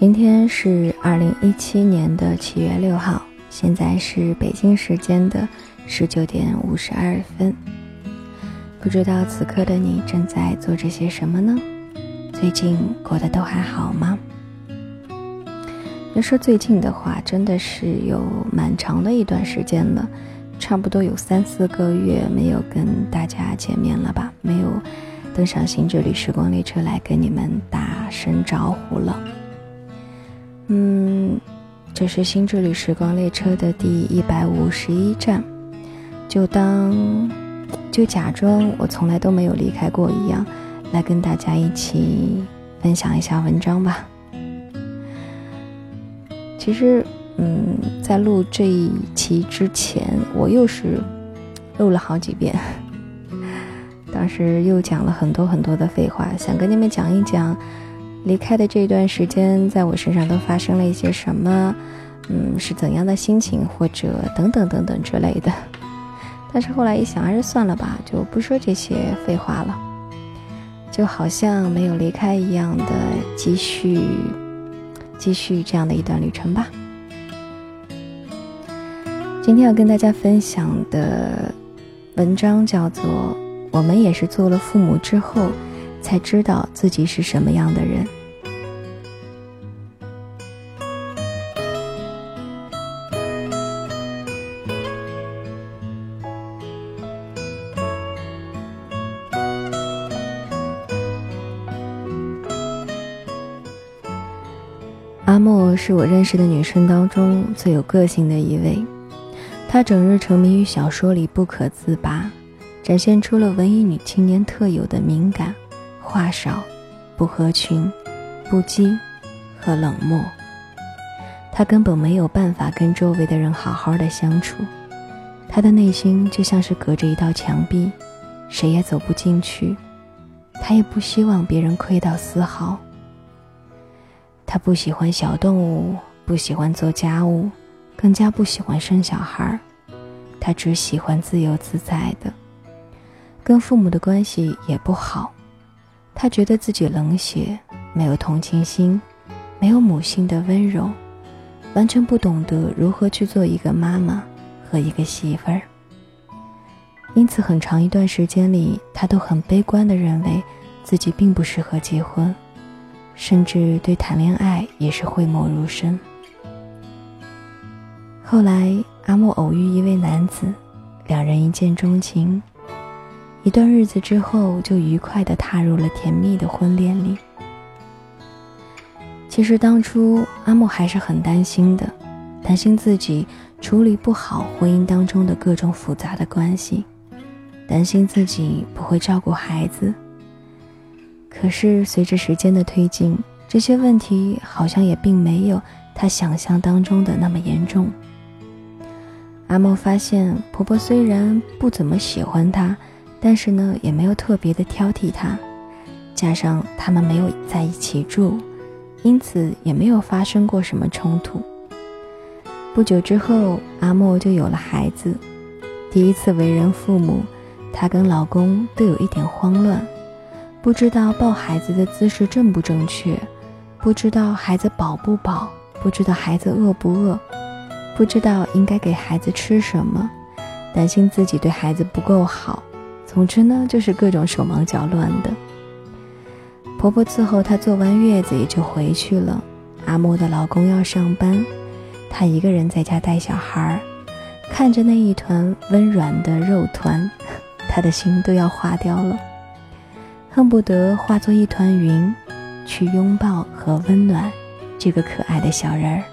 今天是二零一七年的七月六号，现在是北京时间的十九点五十二分。不知道此刻的你正在做着些什么呢？最近过得都还好吗？要说最近的话，真的是有蛮长的一段时间了，差不多有三四个月没有跟大家见面了吧？没有登上新之旅时光列车来跟你们打声招呼了。嗯，这是新之旅时光列车的第一百五十一站，就当就假装我从来都没有离开过一样，来跟大家一起分享一下文章吧。其实，嗯，在录这一期之前，我又是录了好几遍，当时又讲了很多很多的废话，想跟你们讲一讲。离开的这段时间，在我身上都发生了一些什么？嗯，是怎样的心情，或者等等等等之类的。但是后来一想，还是算了吧，就不说这些废话了，就好像没有离开一样的，继续继续这样的一段旅程吧。今天要跟大家分享的文章叫做《我们也是做了父母之后》。才知道自己是什么样的人。阿莫是我认识的女生当中最有个性的一位，她整日沉迷于小说里不可自拔，展现出了文艺女青年特有的敏感。话少，不合群，不羁和冷漠。他根本没有办法跟周围的人好好的相处，他的内心就像是隔着一道墙壁，谁也走不进去。他也不希望别人亏到丝毫。他不喜欢小动物，不喜欢做家务，更加不喜欢生小孩儿。他只喜欢自由自在的，跟父母的关系也不好。他觉得自己冷血，没有同情心，没有母性的温柔，完全不懂得如何去做一个妈妈和一个媳妇儿。因此，很长一段时间里，他都很悲观地认为自己并不适合结婚，甚至对谈恋爱也是讳莫如深。后来，阿莫偶遇一位男子，两人一见钟情。一段日子之后，就愉快地踏入了甜蜜的婚恋里。其实当初阿木还是很担心的，担心自己处理不好婚姻当中的各种复杂的关系，担心自己不会照顾孩子。可是随着时间的推进，这些问题好像也并没有他想象当中的那么严重。阿莫发现，婆婆虽然不怎么喜欢他。但是呢，也没有特别的挑剔他，加上他们没有在一起住，因此也没有发生过什么冲突。不久之后，阿莫就有了孩子。第一次为人父母，她跟老公都有一点慌乱，不知道抱孩子的姿势正不正确，不知道孩子饱不饱，不知道孩子饿不饿，不知道应该给孩子吃什么，担心自己对孩子不够好。总之呢，就是各种手忙脚乱的。婆婆伺候她坐完月子也就回去了。阿莫的老公要上班，她一个人在家带小孩儿，看着那一团温软的肉团，她的心都要化掉了，恨不得化作一团云，去拥抱和温暖这个可爱的小人儿。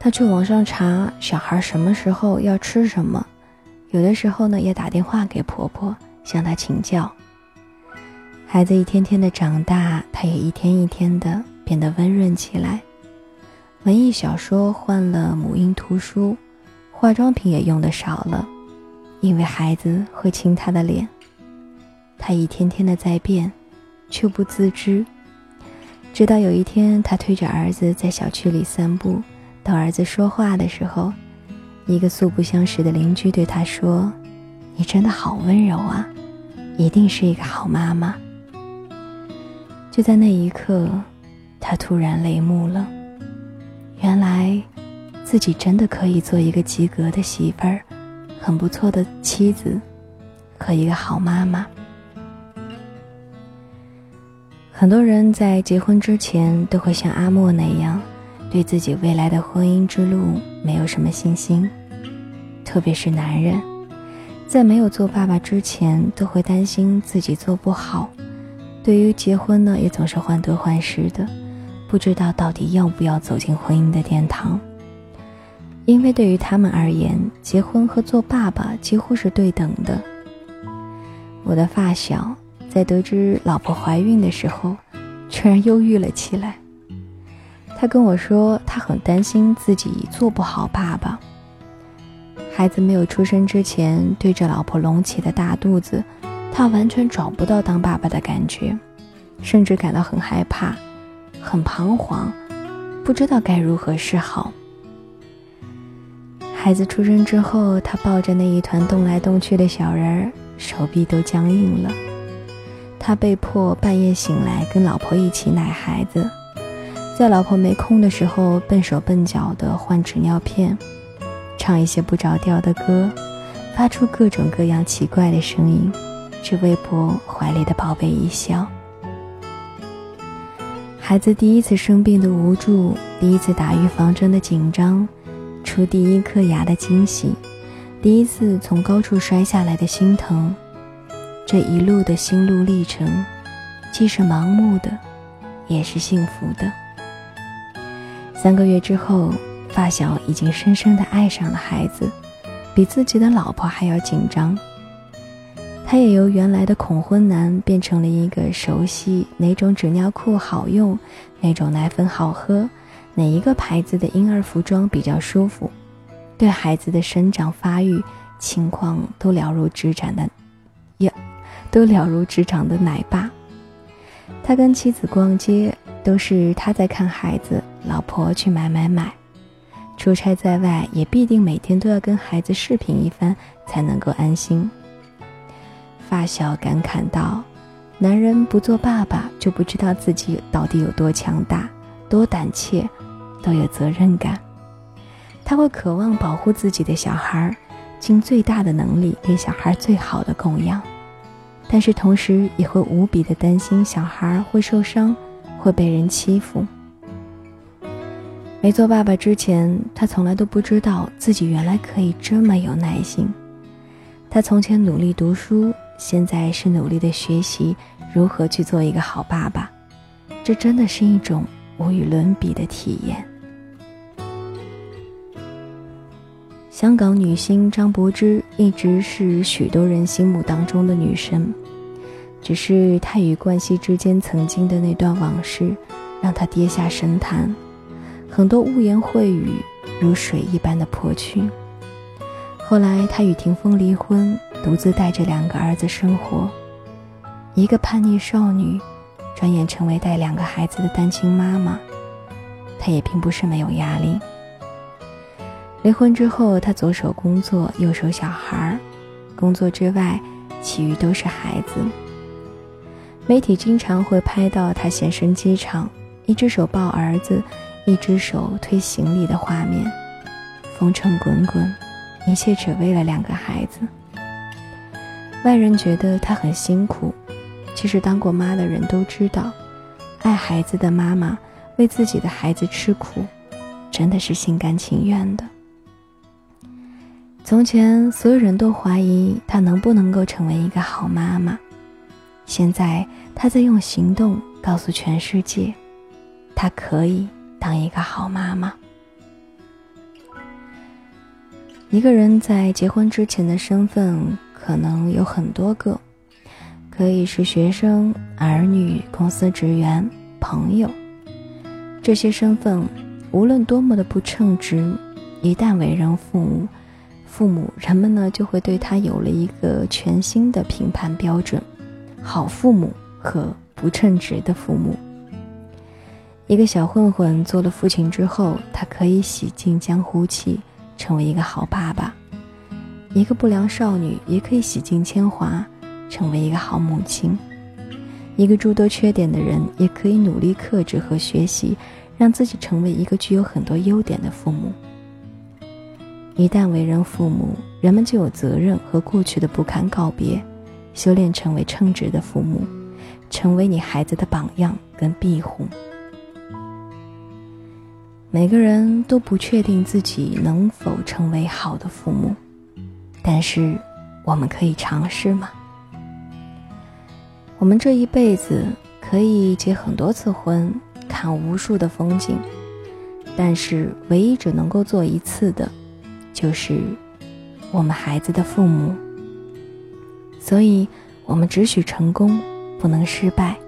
她去网上查小孩什么时候要吃什么。有的时候呢，也打电话给婆婆向她请教。孩子一天天的长大，她也一天一天的变得温润起来。文艺小说换了母婴图书，化妆品也用的少了，因为孩子会亲她的脸。她一天天的在变，却不自知。直到有一天，她推着儿子在小区里散步，等儿子说话的时候。一个素不相识的邻居对他说：“你真的好温柔啊，一定是一个好妈妈。”就在那一刻，他突然泪目了。原来，自己真的可以做一个及格的媳妇儿，很不错的妻子，和一个好妈妈。很多人在结婚之前都会像阿莫那样，对自己未来的婚姻之路没有什么信心，特别是男人，在没有做爸爸之前，都会担心自己做不好。对于结婚呢，也总是患得患失的，不知道到底要不要走进婚姻的殿堂。因为对于他们而言，结婚和做爸爸几乎是对等的。我的发小。在得知老婆怀孕的时候，居然忧郁了起来。他跟我说，他很担心自己做不好爸爸。孩子没有出生之前，对着老婆隆起的大肚子，他完全找不到当爸爸的感觉，甚至感到很害怕、很彷徨，不知道该如何是好。孩子出生之后，他抱着那一团动来动去的小人儿，手臂都僵硬了。他被迫半夜醒来，跟老婆一起奶孩子，在老婆没空的时候，笨手笨脚的换纸尿片，唱一些不着调的歌，发出各种各样奇怪的声音，只为博怀里的宝贝一笑。孩子第一次生病的无助，第一次打预防针的紧张，出第一颗牙的惊喜，第一次从高处摔下来的心疼。这一路的心路历程，既是盲目的，也是幸福的。三个月之后，发小已经深深的爱上了孩子，比自己的老婆还要紧张。他也由原来的恐婚男变成了一个熟悉哪种纸尿裤好用，哪种奶粉好喝，哪一个牌子的婴儿服装比较舒服，对孩子的生长发育情况都了如指掌的，也。都了如指掌的奶爸，他跟妻子逛街都是他在看孩子，老婆去买买买。出差在外也必定每天都要跟孩子视频一番才能够安心。发小感慨道：“男人不做爸爸就不知道自己到底有多强大、多胆怯、多有责任感。他会渴望保护自己的小孩，尽最大的能力给小孩最好的供养。”但是同时也会无比的担心小孩会受伤，会被人欺负。没做爸爸之前，他从来都不知道自己原来可以这么有耐心。他从前努力读书，现在是努力的学习如何去做一个好爸爸。这真的是一种无与伦比的体验。香港女星张柏芝一直是许多人心目当中的女神。只是她与冠希之间曾经的那段往事，让她跌下神坛，很多污言秽语如水一般的泼去。后来他与霆锋离婚，独自带着两个儿子生活，一个叛逆少女，转眼成为带两个孩子的单亲妈妈。她也并不是没有压力。离婚之后，她左手工作，右手小孩儿，工作之外，其余都是孩子。媒体经常会拍到他现身机场，一只手抱儿子，一只手推行李的画面，风尘滚滚，一切只为了两个孩子。外人觉得他很辛苦，其实当过妈的人都知道，爱孩子的妈妈为自己的孩子吃苦，真的是心甘情愿的。从前，所有人都怀疑他能不能够成为一个好妈妈。现在，他在用行动告诉全世界，他可以当一个好妈妈。一个人在结婚之前的身份可能有很多个，可以是学生、儿女、公司职员、朋友。这些身份无论多么的不称职，一旦为人父母，父母人们呢就会对他有了一个全新的评判标准。好父母和不称职的父母。一个小混混做了父亲之后，他可以洗尽江湖气，成为一个好爸爸；一个不良少女也可以洗尽铅华，成为一个好母亲。一个诸多缺点的人，也可以努力克制和学习，让自己成为一个具有很多优点的父母。一旦为人父母，人们就有责任和过去的不堪告别，修炼成为称职的父母，成为你孩子的榜样跟庇护。每个人都不确定自己能否成为好的父母，但是我们可以尝试吗？我们这一辈子可以结很多次婚，看无数的风景，但是唯一只能够做一次的，就是我们孩子的父母。所以，我们只许成功，不能失败，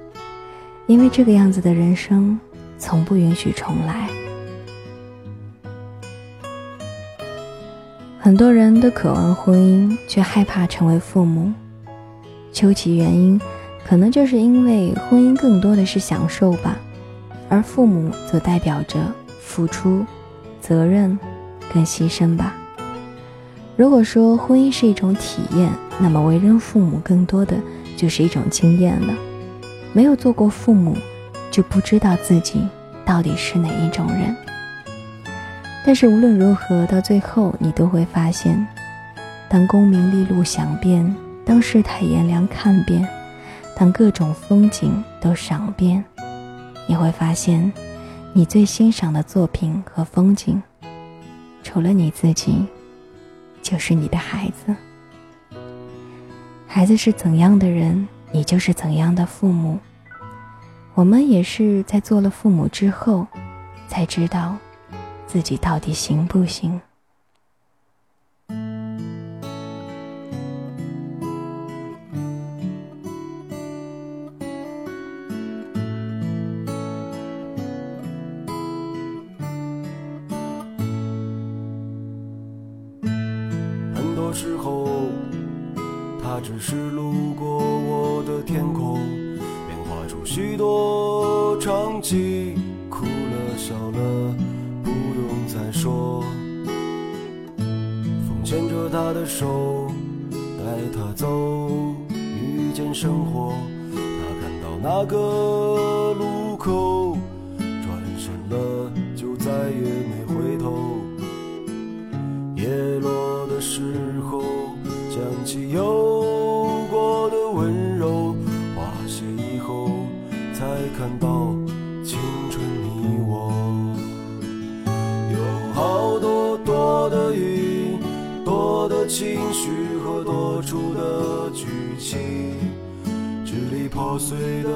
因为这个样子的人生，从不允许重来。很多人都渴望婚姻，却害怕成为父母，究其原因。可能就是因为婚姻更多的是享受吧，而父母则代表着付出、责任跟牺牲吧。如果说婚姻是一种体验，那么为人父母更多的就是一种经验了。没有做过父母，就不知道自己到底是哪一种人。但是无论如何，到最后你都会发现，当功名利禄享遍，当世态炎凉看遍。当各种风景都赏遍，你会发现，你最欣赏的作品和风景，除了你自己，就是你的孩子。孩子是怎样的人，你就是怎样的父母。我们也是在做了父母之后，才知道自己到底行不行。很多时候，他只是路过我的天空，便画出许多他的手，带他走，遇见生活。他看到那个路口，转身了，就再也没回头。叶落的时候，想起有多出的剧情，支离破碎的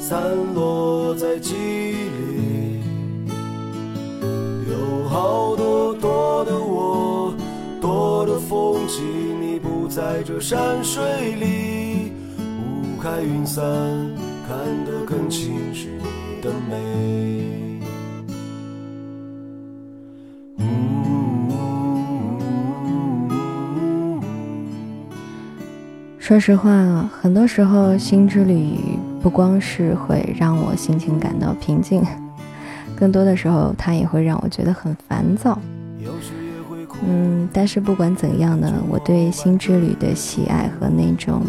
散落在记忆里。有好多多的我。多的风景，你不在这山水里，雾开云散，看得更清是你的美。说实话，很多时候心之旅不光是会让我心情感到平静，更多的时候它也会让我觉得很烦躁。嗯，但是不管怎样呢，我对新之旅的喜爱和那种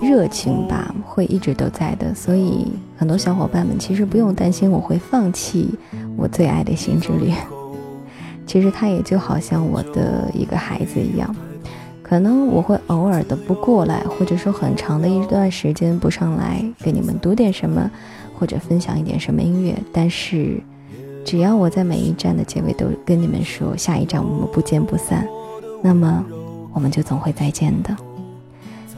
热情吧，会一直都在的。所以很多小伙伴们其实不用担心我会放弃我最爱的新之旅。其实它也就好像我的一个孩子一样，可能我会偶尔的不过来，或者说很长的一段时间不上来给你们读点什么，或者分享一点什么音乐，但是。只要我在每一站的结尾都跟你们说下一站我们不见不散，那么我们就总会再见的。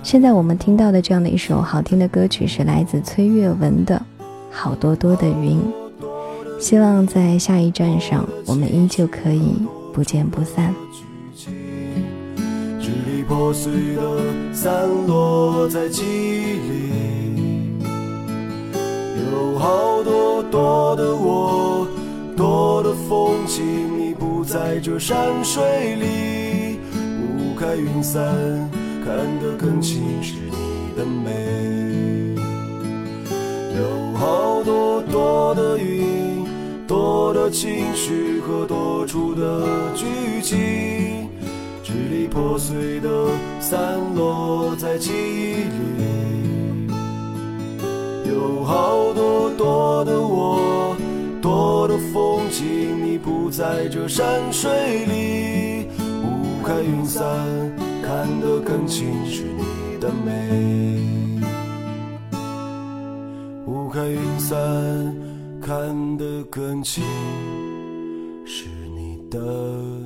现在我们听到的这样的一首好听的歌曲是来自崔月文的《好多多的云》，希望在下一站上我们依旧可以不见不散。支离破碎的散落在记忆里，有好多多的我。多的风景，你不在这山水里，雾开云散，看得更清是你的美。有好多多的云，多的情绪和多出的剧情，破碎的散落在记忆里。有好多多的我，多的风景，你不在这山水里。雾开云散，看得更清是你的美。雾开云散，看得更清是你的。